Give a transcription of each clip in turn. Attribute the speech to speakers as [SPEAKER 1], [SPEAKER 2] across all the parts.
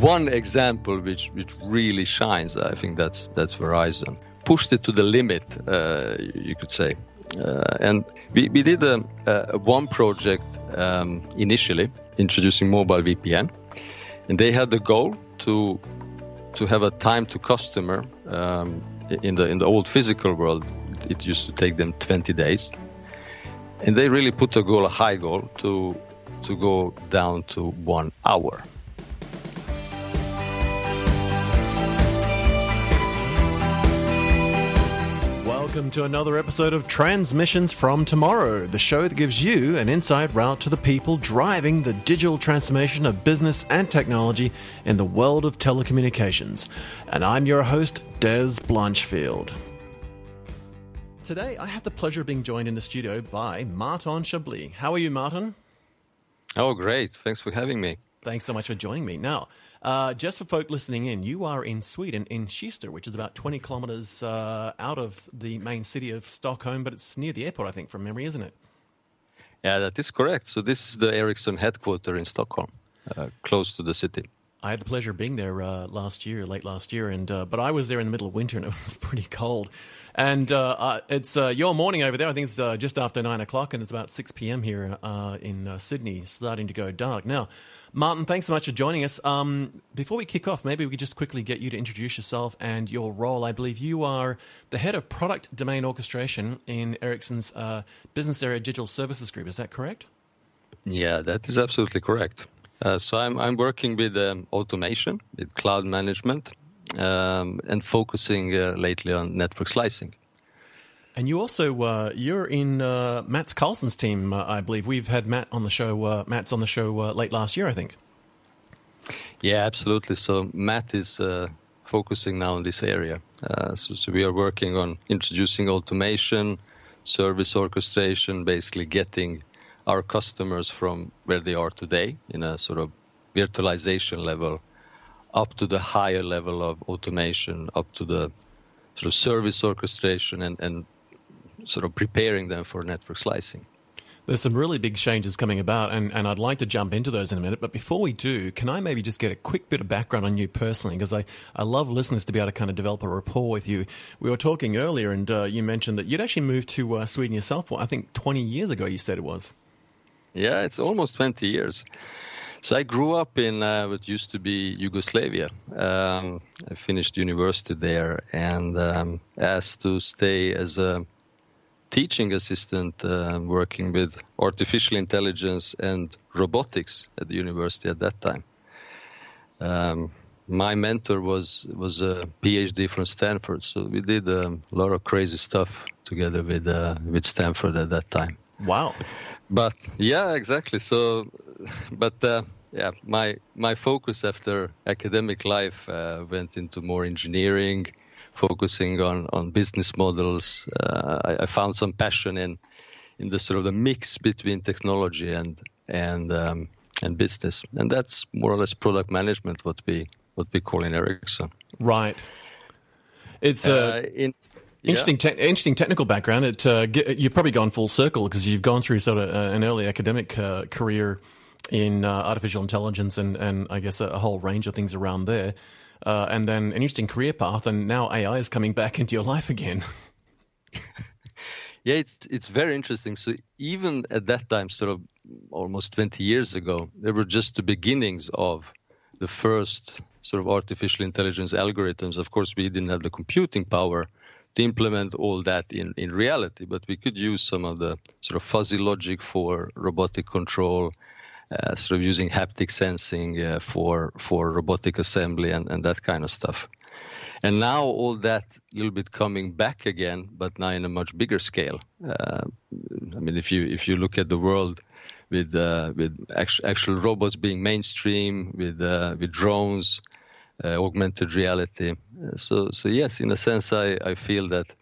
[SPEAKER 1] one example which which really shines, I think that's that's Verizon. Pushed it to the limit, uh, you could say. Uh, and we, we did a, a one project um, initially introducing mobile VPN, and they had the goal to to have a time to customer um, in the in the old physical world. It used to take them 20 days, and they really put a goal, a high goal, to to go down to one hour.
[SPEAKER 2] Welcome to another episode of Transmissions from Tomorrow, the show that gives you an inside route to the people driving the digital transformation of business and technology in the world of telecommunications. And I'm your host, Dez Blanchfield. Today, I have the pleasure of being joined in the studio by Marton Sabli. How are you, Martin?
[SPEAKER 1] Oh, great. Thanks for having me.
[SPEAKER 2] Thanks so much for joining me. Now, uh, just for folk listening in, you are in Sweden, in Kista, which is about 20 kilometers uh, out of the main city of Stockholm, but it's near the airport, I think, from memory, isn't it?
[SPEAKER 1] Yeah, that is correct. So this is the Ericsson headquarters in Stockholm, uh, close to the city.
[SPEAKER 2] I had the pleasure of being there uh, last year, late last year, and uh, but I was there in the middle of winter and it was pretty cold. And uh, uh it's uh, your morning over there. I think it's uh, just after nine o'clock, and it's about six p.m. here in Sydney, starting to go dark. Now, Marton, thanks so much for joining us. Um, before we kick off, maybe we could just quickly get you to introduce yourself and your role. I believe you are the head of product domain orchestration in Ericsson's business area digital services group. Is that correct?
[SPEAKER 1] Yeah, that is absolutely correct. Uh, so I'm I'm working with um, automation, with cloud management, um, and focusing uh, lately on network slicing.
[SPEAKER 2] And you also uh, you're in uh, Mats Karlsson's team, uh, I believe. We've had Matt on the show. Uh, Matt's on the show late last year, I think.
[SPEAKER 1] Yeah, absolutely. So Matt is focusing now on this area. So, so we are working on introducing automation, service orchestration, basically getting our customers from where they are today in a sort of virtualization level up to the higher level of automation, up to the sort of service orchestration and, and sort of preparing them for network slicing.
[SPEAKER 2] There's some really big changes coming about, and, and I'd like to jump into those in a minute. But before we do, can I maybe just get a quick bit of background on you personally? Because I, I love listeners to be able to kind of develop a rapport with you. We were talking earlier, and uh, you mentioned that you'd actually moved to uh, Sweden yourself, well, I think 20 years ago, you said it was.
[SPEAKER 1] Yeah, it's almost 20 years. So I grew up in uh, what used to be Yugoslavia. Um, I finished university there and um, asked to stay as a teaching assistant uh, working with artificial intelligence and robotics at the university at that time. Um, my mentor was was a PhD from Stanford, so we did um, a lot of crazy stuff together with uh, with Stanford at that time.
[SPEAKER 2] Wow!
[SPEAKER 1] But yeah, exactly. So, but uh, yeah, my my focus after academic life uh, went into more engineering, focusing on on business models. Uh, I, I, found some passion in in the sort of the mix between technology and and um, and business, and that's more or less product management. What we what we call in Ericsson.
[SPEAKER 2] Right. It's uh, uh in Interesting, te- interesting technical background. It uh, get, you've probably gone full circle because you've gone through sort of uh, an early academic uh, career in uh, artificial intelligence and, and I guess a, whole range of things around there, uh, and then an interesting career path, and now AI is coming back into your life again.
[SPEAKER 1] yeah, it's it's very interesting. So even at that time, sort of almost twenty years ago, there were just the beginnings of the first sort of artificial intelligence algorithms. Of course, we didn't have the computing power to implement all that in, in reality, but we could use some of the sort of fuzzy logic for robotic control, uh, sort of using haptic sensing uh, for for robotic assembly and, and that kind of stuff. And now all that little bit coming back again, but now in a much bigger scale. Uh, I mean, if you if you look at the world with uh, with actual, actual robots being mainstream, with uh, with drones, augmented reality. Uh, so, so yes, in a sense, I, I feel that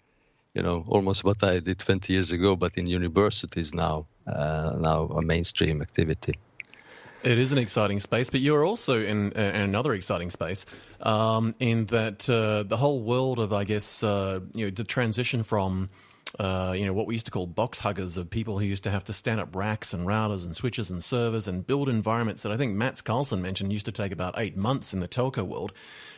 [SPEAKER 1] you know almost what I did 20 years ago, but in universities now, uh, now a mainstream activity.
[SPEAKER 2] It is an exciting space, but you're also in, in another exciting space, um, in that uh, the whole world of, I guess, uh, you know, the transition from uh, you know, what we used to call box huggers of people who used to have to stand up racks and routers and switches and servers and build environments that I think Mats Karlsson mentioned used to take about eight months in the telco world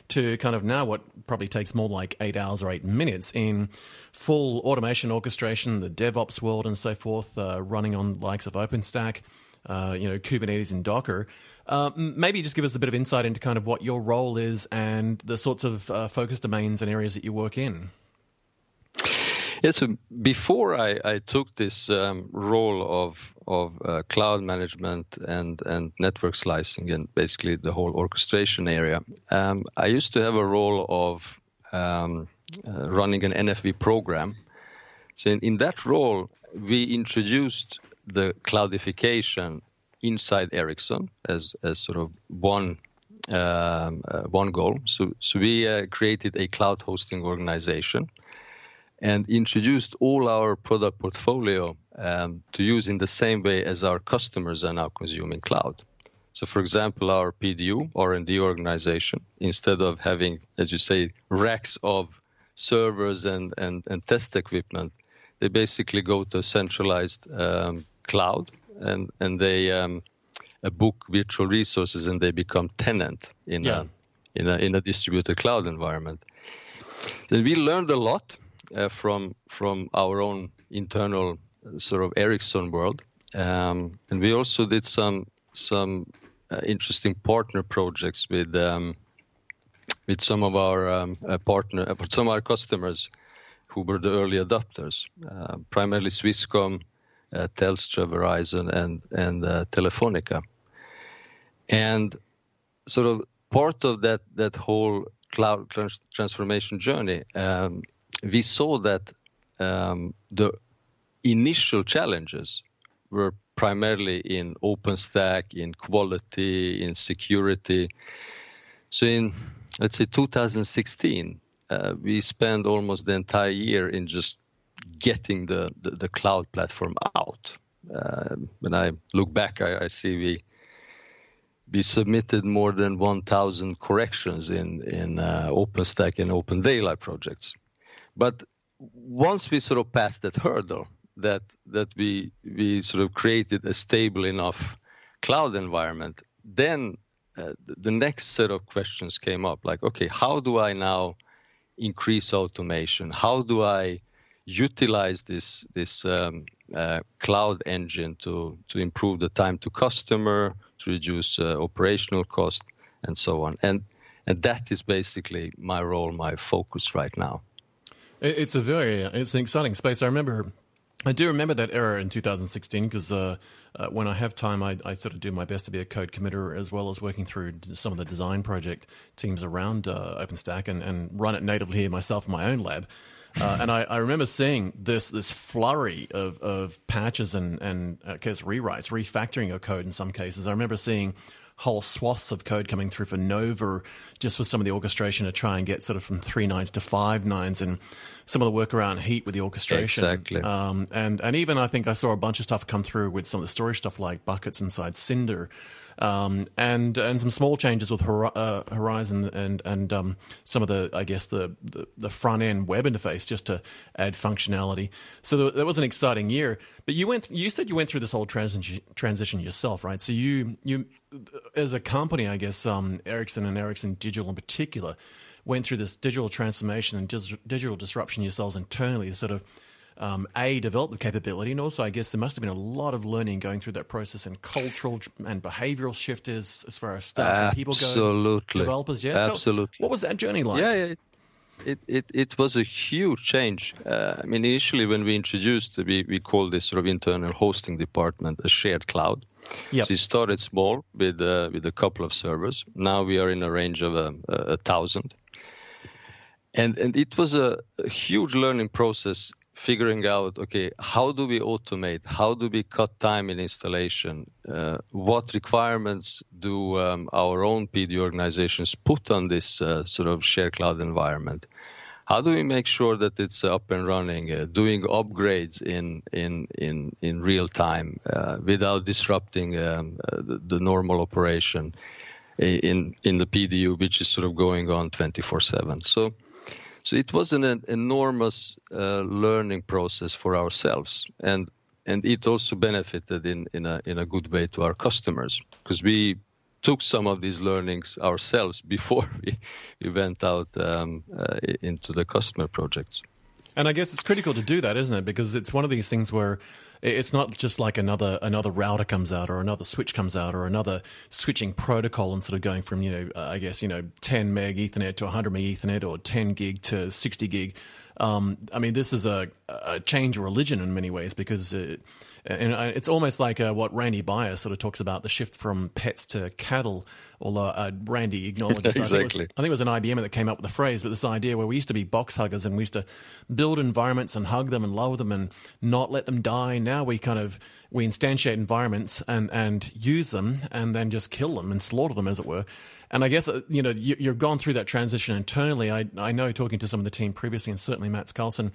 [SPEAKER 2] to kind of now what probably takes more like eight hours or eight minutes in full automation orchestration, the DevOps world and so forth, uh, running on likes of OpenStack, uh, you know, Kubernetes and Docker. Uh, maybe just give us a bit of insight into kind of what your role is and the sorts of uh, focus domains and areas that you work in.
[SPEAKER 1] Yeah, so before I, I took this um, role of of uh, cloud management and and network slicing and basically the whole orchestration area, um, I used to have a role of um, uh, running an NFV program. So in, in that role, we introduced the cloudification inside Ericsson as as sort of one um, uh, one goal. So so we uh, created a cloud hosting organization and introduced all our product portfolio um, to use in the same way as our customers are now consuming cloud. So, for example, our PDU R&D organization, instead of having, as you say, racks of servers and, and, and test equipment, they basically go to a centralized um, cloud and and they um, book virtual resources and they become tenant in yeah. a in a in a distributed cloud environment. Then we learned a lot uh, from from our own internal uh, sort of Ericsson world, um, and we also did some some uh, interesting partner projects with um, with some of our um, uh, partner, uh, some of our customers who were the early adopters, uh, primarily Swisscom, Telstra, Verizon, and and Telefonica, and sort of part of that that whole cloud transformation journey um, we saw that um, the initial challenges were primarily in OpenStack, in quality, in security. So in let's say 2016, uh, we spent almost the entire year in just getting the, the, the cloud platform out. Uh, when I look back, I, I, see we we submitted more than 1,000 corrections in in uh, OpenStack and OpenDaylight projects. But once we sort of passed that hurdle, that that we we sort of created a stable enough cloud environment, then uh, the next set of questions came up. Like, okay, how do I now increase automation? How do I utilize this this um, uh, cloud engine to to improve the time to customer, to reduce uh, operational cost, and so on. And and that is basically my role, my focus right now.
[SPEAKER 2] It's a very it's an exciting space. I remember. I do remember that era in 2016 because uh, uh, when I have time, I, I, sort of do my best to be a code committer as well as working through some of the design project teams around uh, OpenStack and, and run it natively here myself in my own lab. Uh, and I, I, remember seeing this this flurry of, of patches and and I guess rewrites, refactoring of code in some cases. I remember seeing whole swaths of code coming through for Nova just with some of the orchestration to try and get sort of from three nines to five nines and some of the work around heat with the orchestration.
[SPEAKER 1] Exactly.
[SPEAKER 2] Um, and, and even I think I saw a bunch of stuff come through with some of the storage stuff like buckets inside Cinder um, and and some small changes with uh, Horizon and and um, some of the I guess the, the, the front end web interface just to add functionality. So that was an exciting year. But you went you said you went through this whole transition transition yourself, right? So you you as a company, I guess um, Ericsson and Ericsson Digital in particular went through this digital transformation and digital disruption yourselves internally, sort of um, a develop the capability, and also I guess there must have been a lot of learning going through that process and cultural and behavioral shift as as far as staff and people go.
[SPEAKER 1] Absolutely,
[SPEAKER 2] developers. Yeah,
[SPEAKER 1] absolutely.
[SPEAKER 2] what was that journey like?
[SPEAKER 1] Yeah, yeah. It, it, it was a huge change. Uh, I mean, initially when we introduced, we, we called this sort of internal hosting department a shared cloud. Yep. So it started small with uh, with a couple of servers. Now we are in a range of a, a thousand. And and it was a, a huge learning process figuring out okay how do we automate? How do we cut time in installation? Uh, what requirements do um, our own pd organizations put on this uh, sort of shared cloud environment? How do we make sure that it's up and running uh, doing upgrades in in in in real time uh, without disrupting um, uh, the, the, normal operation in in the pdu which is sort of going on 24/7 so So it was an, an enormous uh, learning process for ourselves, and and it also benefited in in a in a good way to our customers because we took some of these learnings ourselves before we, we went out um, uh, into the customer projects.
[SPEAKER 2] And I guess it's critical to do that, isn't it? Because it's one of these things where it's not just like another another router comes out or another switch comes out or another switching protocol and sort of going from you know uh, I guess you know 10 meg Ethernet to 100 meg Ethernet or 10 gig to 60 gig. Um, I mean, this is a, a change of religion in many ways because it, and it's almost like uh, what Randy Bias sort of talks about the shift from pets to cattle. Although uh, Randy acknowledges,
[SPEAKER 1] exactly.
[SPEAKER 2] I, think was, I, think it was an IBM that came up with the phrase, but this idea where we used to be box huggers and we used to build environments and hug them and love them and not let them die. Now we kind of we instantiate environments and and use them and then just kill them and slaughter them, as it were. And I guess uh, you know you, you've gone through that transition internally. I I know talking to some of the team previously, and certainly Mats Karlsson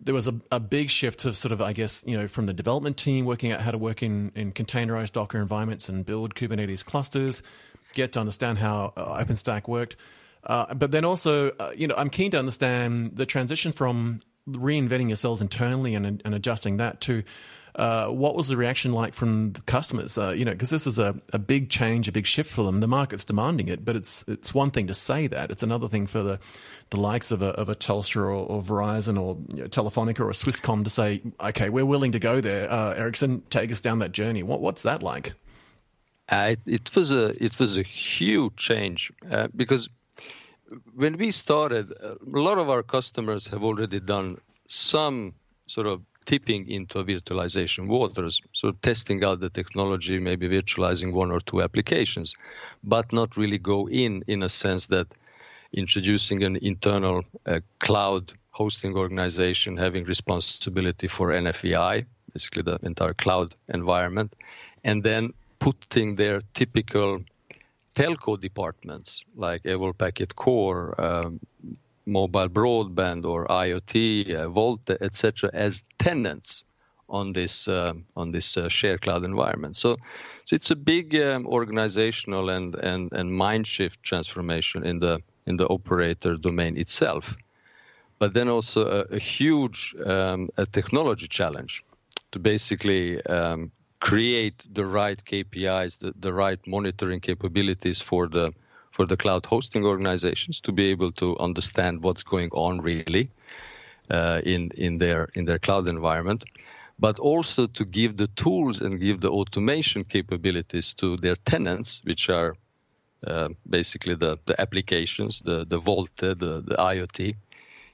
[SPEAKER 2] there was a, a big shift to sort of, I guess, you know, from the development team working out how to work in, in containerized Docker environments and build Kubernetes clusters, get to understand how uh, OpenStack worked. Uh, but then also, uh, you know, I'm keen to understand the transition from reinventing yourselves internally and, and adjusting that to uh, what was the reaction like from the customers? Uh, you know, because this is a, a big change, a big shift for them. The market's demanding it, but it's it's one thing to say that. It's another thing for the the likes of a, of a Telstra or, or Verizon or you know, Telefonica or Swisscom to say, okay, we're willing to go there. Uh, Ericsson, take us down that journey. What what's that like?
[SPEAKER 1] Uh, it, was a it was a huge change uh, because when we started, a lot of our customers have already done some sort of tipping into virtualization waters, so testing out the technology, maybe virtualizing one or two applications, but not really go in in a sense that introducing an internal uh, cloud hosting organization having responsibility for NFVI, basically the entire cloud environment, and then putting their typical telco departments like Evolved Packet Core, um, mobile broadband or IoT, uh, VoLTE, etc., as tenants on this uh, on this uh, shared cloud environment. So, so it's a big um, organizational and, and and mind shift transformation in the in the operator domain itself, but then also a, a huge um, a technology challenge to basically um, create the right KPIs, the, the right monitoring capabilities for the for the cloud hosting organizations to be able to understand what's going on really uh, in in their in their cloud environment, but also to give the tools and give the automation capabilities to their tenants, which are uh, basically the, the applications, the the VoLTE, the, the IoT.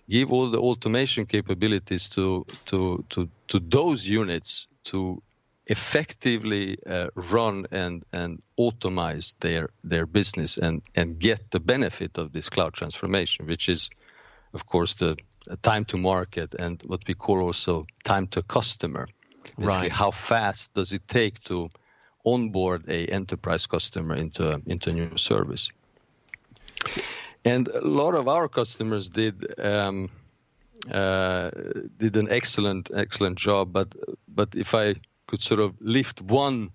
[SPEAKER 1] Give all the automation capabilities to to to to those units to effectively uh, run and and automate their their business and and get the benefit of this cloud transformation, which is, of course, the time to market and what we call also time to customer. Basically, right. how fast does it take to onboard a enterprise customer into into a new service? And a lot of our customers did. Um, uh, did an excellent excellent job, but but if I could sort of lift one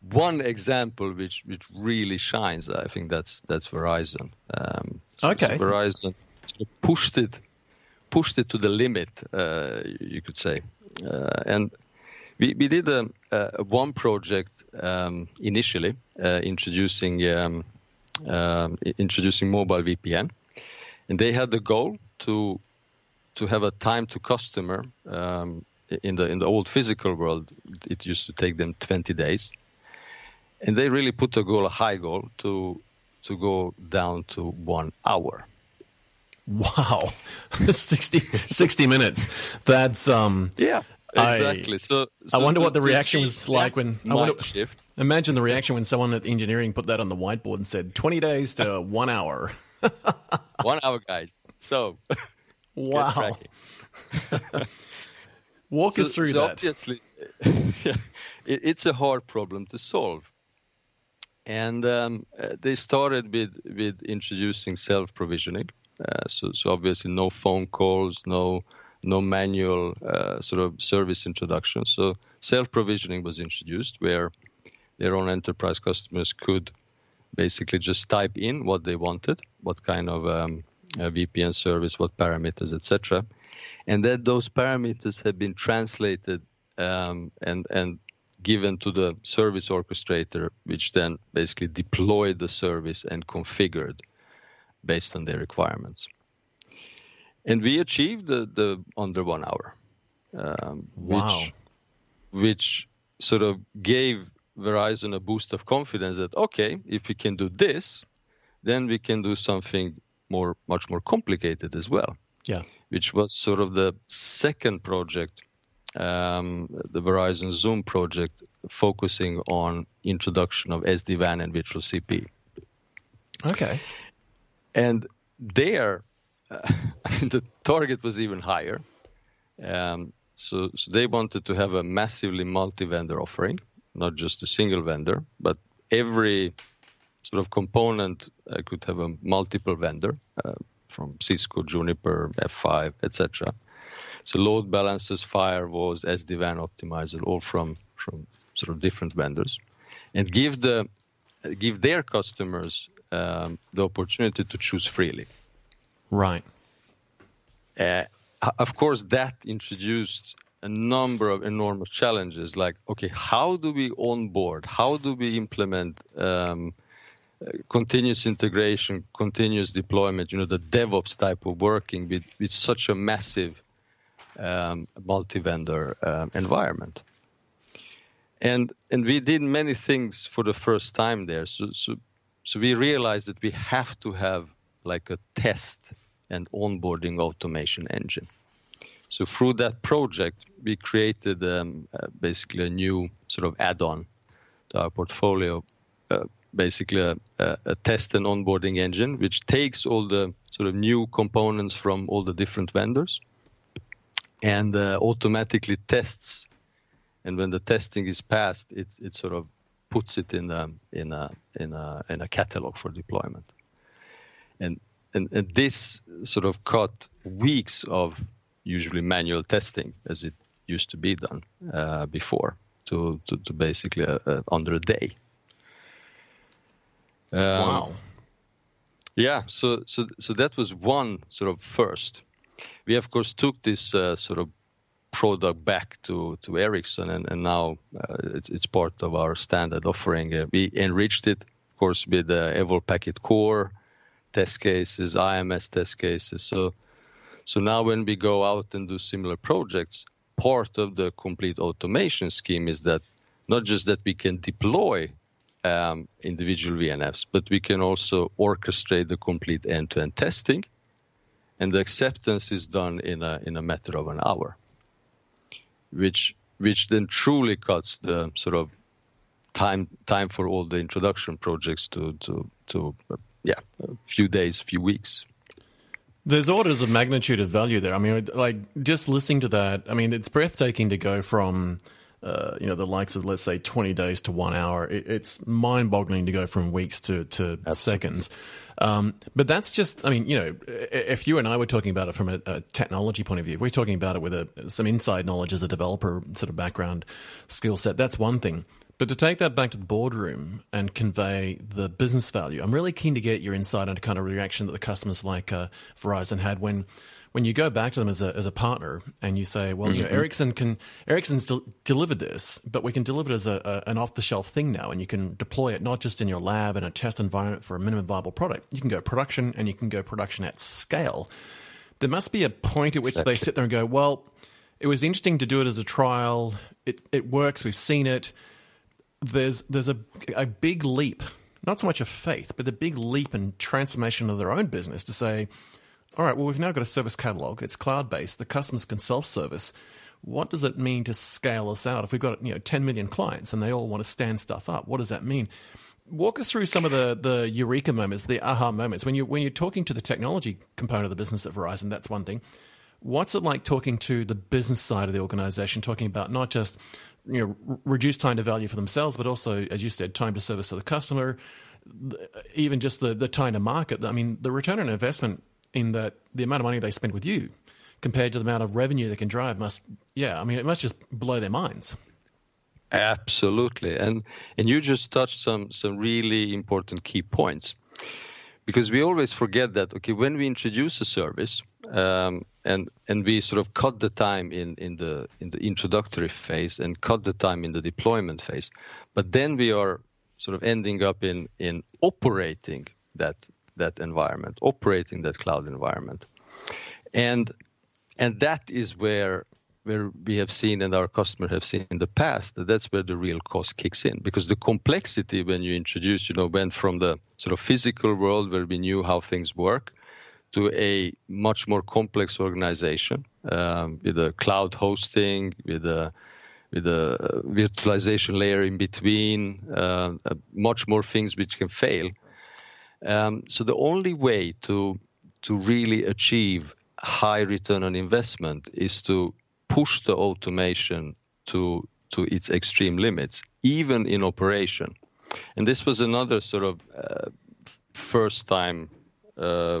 [SPEAKER 1] one example which which really shines, I think that's that's Verizon. Um,
[SPEAKER 2] so okay,
[SPEAKER 1] so Verizon pushed it pushed it to the limit, uh, you could say, uh, and we we did a, a one project um, initially uh, introducing um, um introducing mobile VPN, and they had the goal to to have a time to customer um, in the in the old physical world, it used to take them 20 days, and they really put a goal, a high goal, to to go down to one hour.
[SPEAKER 2] Wow, 60, 60 minutes. That's um.
[SPEAKER 1] Yeah. Exactly. I, so,
[SPEAKER 2] so, I wonder what the reaction was like when I wonder, shift. Imagine the reaction when someone at engineering put that on the whiteboard and said, "20 days to one hour."
[SPEAKER 1] one hour, guys. So,
[SPEAKER 2] wow. Walk so, us through
[SPEAKER 1] so
[SPEAKER 2] that.
[SPEAKER 1] Obviously, it, it's a hard problem to solve. And um, uh, they started with, with introducing self provisioning. Uh, so, so, obviously, no phone calls, no no manual uh, sort of service introduction. So self provisioning was introduced, where their own enterprise customers could basically just type in what they wanted, what kind of um, uh, VPN service, what parameters, etc. And that those parameters have been translated um, and and given to the service orchestrator, which then basically deployed the service and configured based on their requirements. And we achieved the, the under one hour,
[SPEAKER 2] um, wow.
[SPEAKER 1] which, which sort of gave Verizon a boost of confidence that okay, if we can do this, then we can do something more, much more complicated as well.
[SPEAKER 2] Yeah,
[SPEAKER 1] which was sort of the second project um, the Verizon Zoom project focusing on introduction of SD-WAN and virtual CP.
[SPEAKER 2] Okay.
[SPEAKER 1] And there, uh, the target was even higher. Um, so, so, they wanted to have a massively multi-vendor offering, not just a single vendor, but every sort of component uh, could have a multiple vendor uh, from Cisco, Juniper, F5, etc. So load balancers, firewalls, SD-WAN optimizer, all from from sort of different vendors, and give the give their customers um, the opportunity to choose freely.
[SPEAKER 2] Right.
[SPEAKER 1] Uh, of course, that introduced a number of enormous challenges. Like, okay, how do we onboard? How do we implement um, continuous integration, continuous deployment? You know, the DevOps type of working with with such a massive um, multi-vendor uh, environment. And and we did many things for the first time there. So so so we realized that we have to have like a test and onboarding automation engine. So through that project, we created um, uh, basically a new sort of add-on to our portfolio, uh, basically a, a, test and onboarding engine, which takes all the sort of new components from all the different vendors and uh, automatically tests. And when the testing is passed, it, it sort of puts it in a, in a, in a, in a catalog for deployment. And, and, and this sort of cut weeks of usually manual testing as it used to be done uh, before to, to, to basically uh, uh under a day.
[SPEAKER 2] Um, wow.
[SPEAKER 1] Yeah, so so so that was one sort of first we of course took this uh, sort of product back to to Ericsson, and, and now uh, it's, it's part of our standard offering. Uh, we enriched it, of course, with the Evolved Packet Core test cases, IMS test cases. So so now when we go out and do similar projects, part of the complete automation scheme is that not just that we can deploy um, individual VNFs, but we can also orchestrate the complete end-to-end testing and the acceptance is done in a in a matter of an hour, which which then truly cuts the sort of time time for all the introduction projects to to to yeah a few days, few weeks.
[SPEAKER 2] There's orders of magnitude of value there. I mean, like just listening to that, I mean, it's breathtaking to go from uh, you know, the likes of let's say 20 days to one hour. It, it's mind-boggling to go from weeks to to seconds. Um, but that's just, I mean, you know, if you and I were talking about it from a, a technology point of view, we're talking about it with a, some inside knowledge as a developer sort of background skill set. That's one thing. But to take that back to the boardroom and convey the business value, I'm really keen to get your insight into kind of reaction that the customers like uh, Verizon had when when you go back to them as a as a partner and you say, well, mm-hmm. you know, mm-hmm. Ericsson can Ericsson's del- delivered this, but we can deliver it as a, a an off the shelf thing now, and you can deploy it not just in your lab and a test environment for a minimum viable product. You can go production, and you can go production at scale. There must be a point at which exactly. they sit there and go, well, it was interesting to do it as a trial. It it works. We've seen it. There's there's a a big leap, not so much of faith, but a big leap and transformation of their own business to say all right, well, we've now got a service catalog. It's cloud based. The customers can self service. What does it mean to scale us out? If we've got you know 10 million clients and they all want to stand stuff up, what does that mean? Walk us through some of the, the eureka moments, the aha moments. When, you, when you're talking to the technology component of the business at Verizon, that's one thing. What's it like talking to the business side of the organization, talking about not just you know reduce time to value for themselves, but also, as you said, time to service to the customer, even just the, the time to market. I mean, the return on investment in that the amount of money they spend with you compared to the amount of revenue they can drive must yeah i mean it must just blow their minds.
[SPEAKER 1] Absolutely. And and you just touched some some really important key points. Because we always forget that okay when we introduce a service um, and and we sort of cut the time in in the in the introductory phase and cut the time in the deployment phase but then we are sort of ending up in in operating that that environment operating that cloud environment. And and that is where where we have seen and our customers have seen in the past that that's where the real cost kicks in. Because the complexity when you introduce you know went from the sort of physical world where we knew how things work to a much more complex organization um, with a cloud hosting with a with a virtualization layer in between uh, much more things which can fail um, so the only way to to really achieve high return on investment is to push the automation to to its extreme limits, even in operation. And this was another sort of uh, first time uh,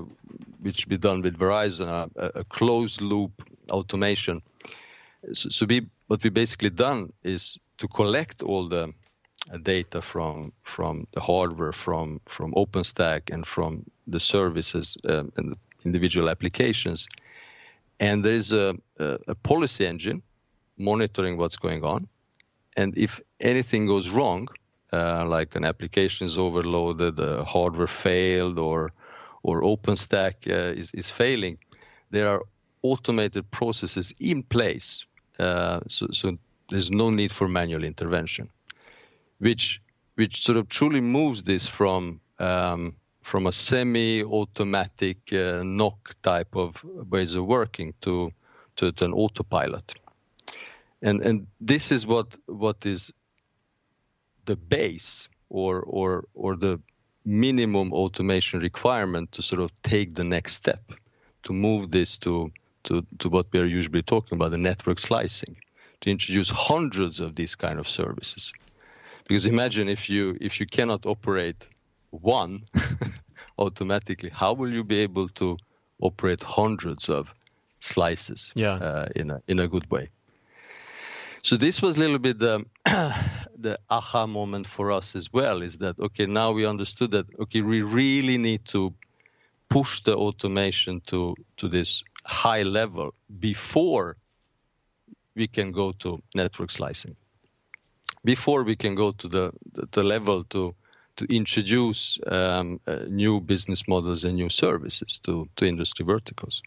[SPEAKER 1] which we done with Verizon, a, a closed loop automation. So, so we, what we basically done is to collect all the data from from the hardware, from from OpenStack, and from the services um, and the individual applications, and there is a, a, a policy engine monitoring what's going on. And if anything goes wrong, uh, like an application is overloaded, uh, hardware failed, or or OpenStack uh, is is failing, there are automated processes in place, uh, so, so there's no need for manual intervention, which which sort of truly moves this from um, from a semi-automatic uh, NOC type of ways of working to to, to an autopilot. And and this is what what is the base or or or the minimum automation requirement to sort of take the next step to move this to to, to what we are usually talking about the network slicing to introduce hundreds of these kind of services because imagine if you if you cannot operate one automatically, how will you be able to operate hundreds of slices
[SPEAKER 2] yeah.
[SPEAKER 1] uh, in a in a good way? So this was a little bit the the aha moment for us as well. Is that okay? Now we understood that okay, we really need to push the automation to to this high level before we can go to network slicing. Before we can go to the the, level to to introduce um, uh, new business models and new services to, to industry verticals.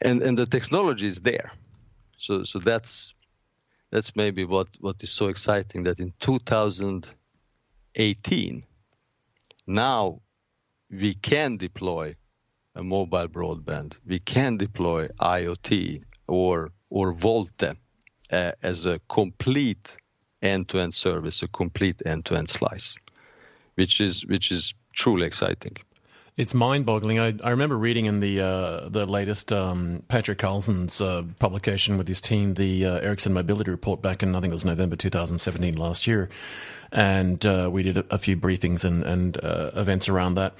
[SPEAKER 1] And, and the technology is there. So, so that's, that's maybe what, what is so exciting that in 2018, now we can deploy a mobile broadband, we can deploy IoT or, or VoLTE uh, as a complete end-to-end service, a complete end-to-end slice, which is which is truly exciting.
[SPEAKER 2] It's mind-boggling. I, I remember reading in the uh, the latest um, Patrick Carlson's uh, publication with his team, the uh, Ericsson Mobility Report, back in I think it was November 2017 last year, and uh, we did a, a, few briefings and, and uh, events around that.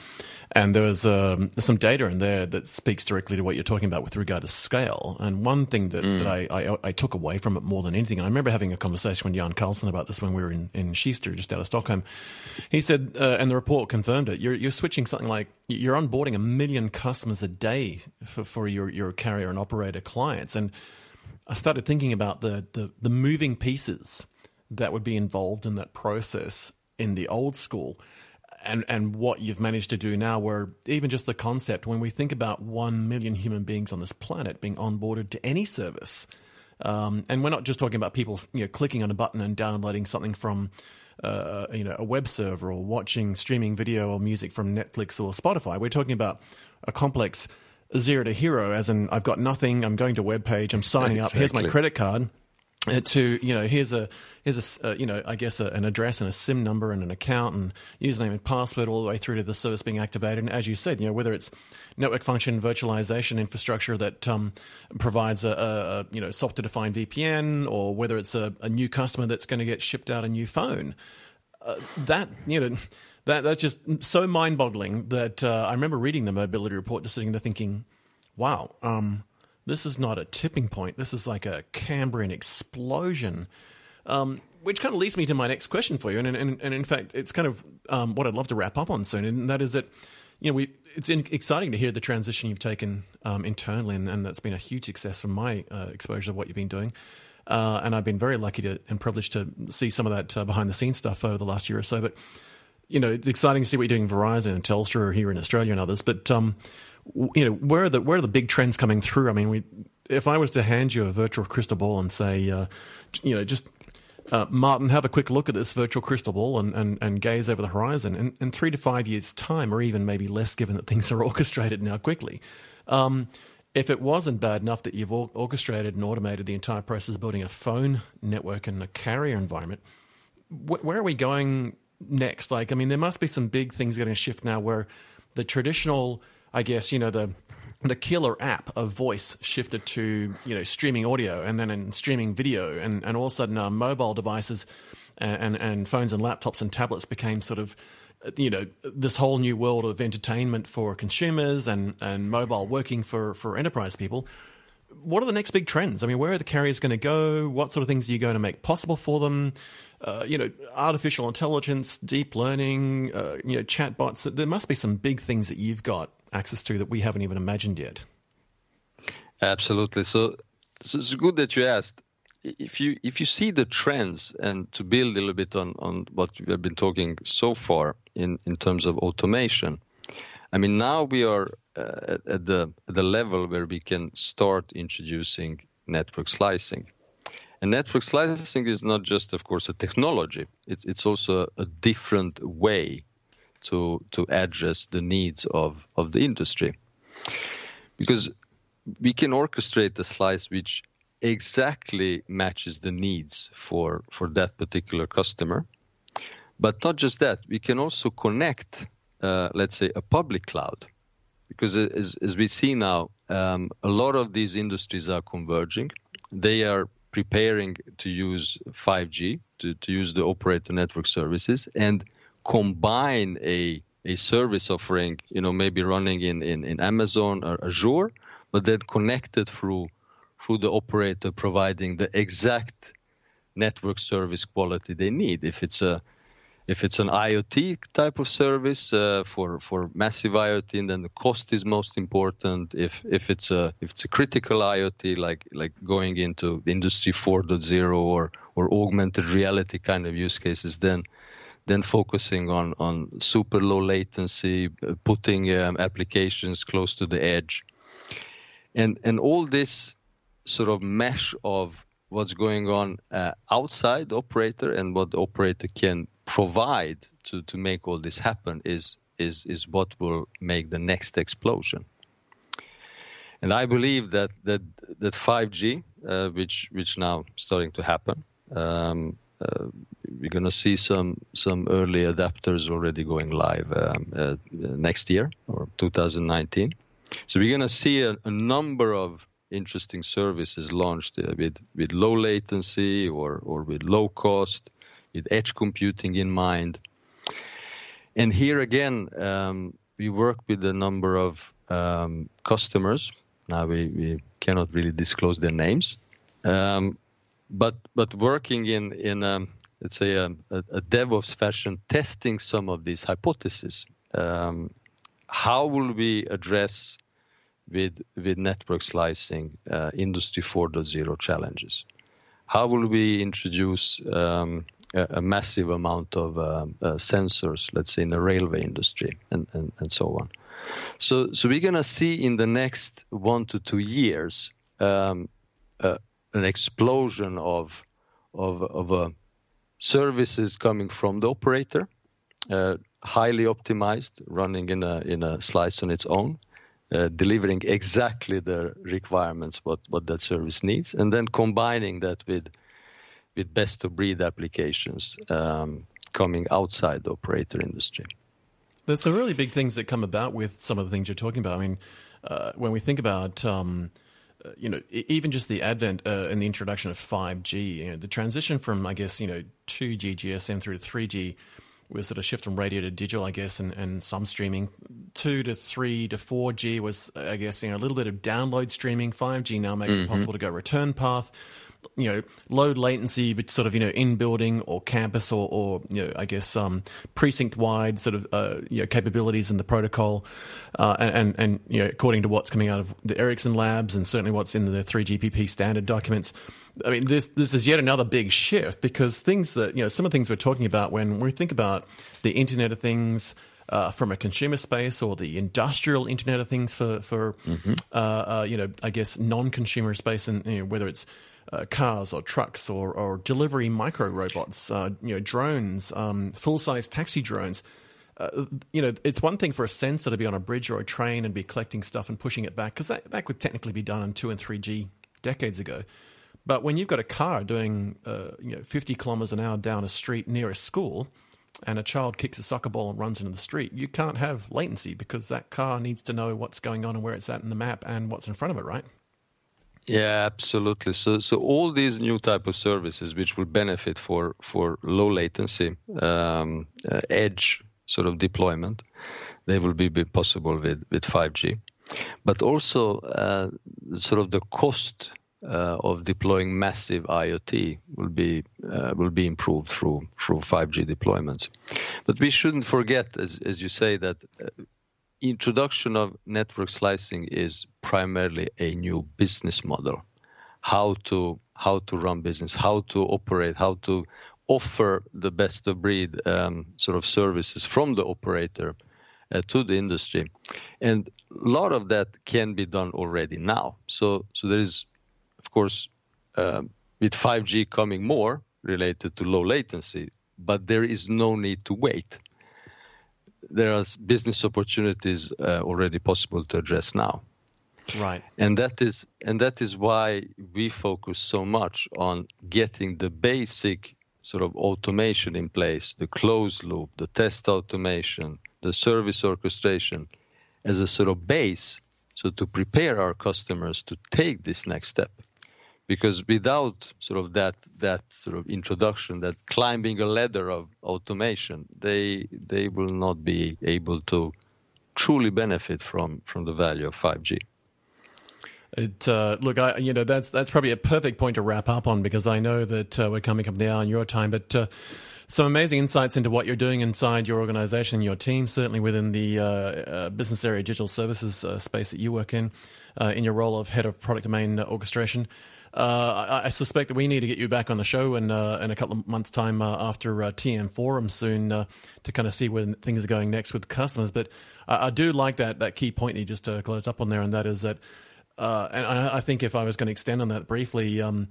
[SPEAKER 2] And there was um, some data in there that speaks directly to what you're talking about with regard to scale. And one thing that, mm. that I, I, I, took away from it more than anything, and I remember having a conversation with Jan Carlson about this when we were in, in just out of Stockholm. He said, uh, and the report confirmed it, you're, you're switching something like, you're onboarding a million customers a day for, for your, your carrier and operator clients. And I started thinking about the, the, the moving pieces that would be involved in that process in the old school and and what you've managed to do now where even just the concept when we think about 1 million human beings on this planet being onboarded to any service um, and we're not just talking about people you know clicking on a button and downloading something from uh, you know a web server or watching streaming video or music from Netflix or Spotify we're talking about a complex zero to hero as in I've got nothing I'm going to a web page I'm signing exactly. up here's my credit card to you know here's a here's a uh, you know I guess a, an address and a SIM number and an account and username and password all the way through to the service being activated. And as you said, you know whether it's network function virtualization infrastructure that um, provides a, a, you know software defined VPN or whether it's a, a, new customer that's going to get shipped out a new phone. Uh, that you know that that's just so mind boggling that uh, I remember reading the mobility report, just sitting there thinking, wow. Um, this is not a tipping point. This is like a Cambrian explosion. Um, which kind of leads me to my next question for you, and and, and in fact, it's kind of um, what I'd love to wrap up on soon, and that is that you know we it's in, exciting to hear the transition you've taken um, internally, and, and, that's been a huge success from my uh, exposure of what you've been doing. Uh, and I've been very lucky to and privileged to see some of that uh, behind the scenes stuff over the last year or so. But you know, it's exciting to see what you're doing Verizon and Telstra here in Australia and others. But um, you know, where are the where are the big trends coming through? I mean, we if I was to hand you a virtual crystal ball and say, uh, you know, just uh, Marton, have a quick look at this virtual crystal ball and, and, and gaze over the horizon. In, in three to five years' time, or even maybe less, given that things are orchestrated now quickly, um, if it wasn't bad enough that you've orchestrated and automated the entire process of building a phone network and a carrier environment, wh- where are we going next? Like, I mean, there must be some big things going to shift now where the traditional, I guess, you know, the the killer app of voice shifted to you know streaming audio and then in streaming video. And, and all of a sudden our mobile devices and, and, and phones and laptops and tablets became sort of you know this whole new world of entertainment for consumers and, and mobile working for, for enterprise people. What are the next big trends? I mean where are the carriers going to go? What sort of things are you going to make possible for them? Uh, you know artificial intelligence deep learning uh, you know chatbots. There must be some big things that you've got access to that we haven't even imagined yet.
[SPEAKER 1] Absolutely. So, so it's good that you asked. If you if you see the trends and to build a little bit on, on what we have been talking so far in, in terms of automation, I mean now we are uh, at the at the level where we can start introducing network slicing. And network slicing is not just, of course, a technology. It's it's also a different way to to address the needs of of the industry. Because we can orchestrate the slice which exactly matches the needs for for that particular customer. But not just that we can also connect uh, let's say a public cloud. Because as, as we see now um, a lot of these industries are converging. They are preparing to use 5g to, to use the operator network services. And combine a a service offering, you know, maybe running in, in, in Amazon or Azure, but then connected through through the operator providing the exact network service quality they need. If it's a if it's an IoT type of service uh, for for massive IoT, then the cost is most important. If if it's a if it's a critical IoT, like like going into Industry 4.0 or or augmented reality kind of use cases, then then focusing on, on super low latency, uh, putting um, applications close to the edge. And, and all this sort of mesh of what's going on uh, outside the operator and what the operator can provide to, to make all this happen is, is, is what will make the next explosion. And I believe that that that 5G, uh, which which now starting to happen, um, uh, we're going to see some some early adapters already going live um, uh, next year or 2019. So we're going to see a, a, number of interesting services launched uh, with with low latency or or with low cost, with edge computing in mind. And here again, um, we work with a number of um, customers. Now we, we cannot really disclose their names, um, but but working in in um, let's say a, a, a, DevOps fashion, testing some of these hypotheses. Um, how will we address with with network slicing uh, Industry 4.0 challenges? How will we introduce um, a, a, massive amount of um, uh, sensors, let's say in the railway industry, and, and, and so on? So, so we're to see in the next one to two years um, uh, an explosion of of of uh, services coming from the operator, uh, highly optimized, running in a in a slice on its own, uh, delivering exactly the requirements what what that service needs, and then combining that with with best of breed applications um, coming outside the operator industry.
[SPEAKER 2] There's some really big things that come about with some of the things you're talking about. I mean, uh, when we think about um, uh, you know, even just the advent uh, and the introduction of 5G, you know, the transition from, I guess, you know, 2G GSM through to 3G was sort of shift from radio to digital, I guess, and, and some streaming. 2 to 3 to 4G was, I guess, you know, a little bit of download streaming. 5G now makes mm-hmm. it possible to go return path. You know low latency, but sort of you know in building or campus or, or you know I guess um, precinct wide sort of uh, you know capabilities in the protocol, uh, and, and and you know according to what's coming out of the Ericsson labs and certainly what's in the 3GPP standard documents. I mean, this this is yet another big shift because things that you know some of the things we're talking about when we think about the Internet of Things. Uh, from a consumer space or the industrial Internet of Things for for mm-hmm. uh, uh, you know I guess non-consumer space and you know, whether it's uh, cars or trucks or, or delivery micro robots, uh, you know, drones, um, full size taxi drones. Uh, you know, it's one thing for a sensor to be on a bridge or a train and be collecting stuff and pushing it back because that, that could technically be done in two and three G decades ago. But when you've got a car doing uh, you know 50 kilometers an hour down a street near a school, and a child kicks a soccer ball and runs into the street, you can't have latency because that car needs to know what's going on and where it's at in the map and what's in front of it, right?
[SPEAKER 1] Yeah, absolutely. So, so all these new type of services which will benefit for for low latency um, uh, edge sort of deployment, they will be, be possible with with 5G. But also, uh, sort of the cost uh, of deploying massive IoT will be uh, will be improved through through 5G deployments. But we shouldn't forget, as as you say, that uh, introduction of network slicing is primarily a new business model. How to how to run business how to operate how to offer the best of breed um, sort of services from the operator uh, to the industry. And a lot of that can be done already now. So so there is of course uh, with 5g coming more related to low latency but there is no need to wait there are business opportunities uh, already possible to address now.
[SPEAKER 2] Right.
[SPEAKER 1] And that is and that is why we focus so much on getting the basic sort of automation in place, the closed loop, the test automation, the service orchestration as a sort of base so to prepare our customers to take this next step because without sort of that that sort of introduction that climbing a ladder of automation they they will not be able to truly benefit from from the value of 5G
[SPEAKER 2] it, uh, look, I, you know, that's that's probably a perfect point to wrap up on because I know that uh, we're coming up the hour in your time, but uh, some amazing insights into what you're doing inside your organization, your team, certainly within the uh, uh, business area digital services uh, space that you work in, in your role of head of product domain orchestration. Uh, I, I, suspect that we need to get you back on the show in, uh, in a couple of months' time uh, after TM Forum soon to kind of see where things are going next with customers. But I, I do like that that key point that you just closed up on there, and that is that. and I, I, think if I was going to extend on that briefly, um,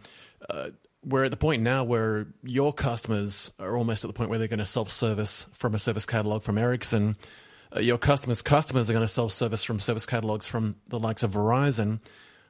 [SPEAKER 2] we're at the point now where your customers are almost at the point where they're going to self-service from a service catalog from Ericsson. your customers' customers are going to self-service from service catalogs from the likes of Verizon.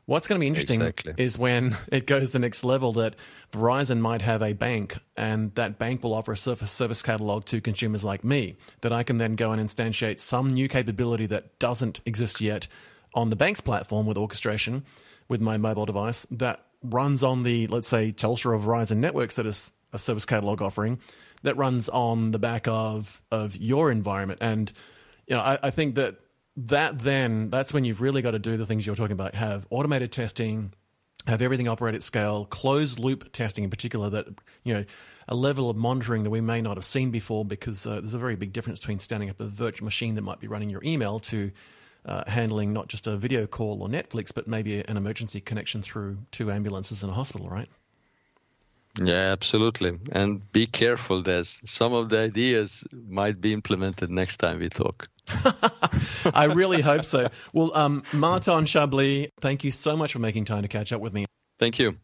[SPEAKER 2] What's going to be interesting exactly. is when it goes the next level that Verizon might have a bank and that bank will offer a service catalog to consumers like me that I can then go and instantiate some new capability that doesn't exist yet on the bank's platform with orchestration with my mobile device that runs on the, let's say, Telstra or Verizon networks that is a service catalog offering that runs on the back of, of your environment. And, you know, I, I think that that then that's when you've really got to do the things you're talking about have automated testing have everything operate at scale closed loop testing in particular that you know a level of monitoring that we may not have seen before because uh, there's a very big difference between standing up a virtual machine that might be running your email to uh, handling not just a video call or netflix but maybe an emergency connection through two ambulances in a hospital right
[SPEAKER 1] yeah, absolutely. And be careful, Dez. Some of the ideas might be implemented next time we talk.
[SPEAKER 2] I really hope so. Well, um, Marton Sabli, thank you so much for making time to catch up with me.
[SPEAKER 1] Thank you.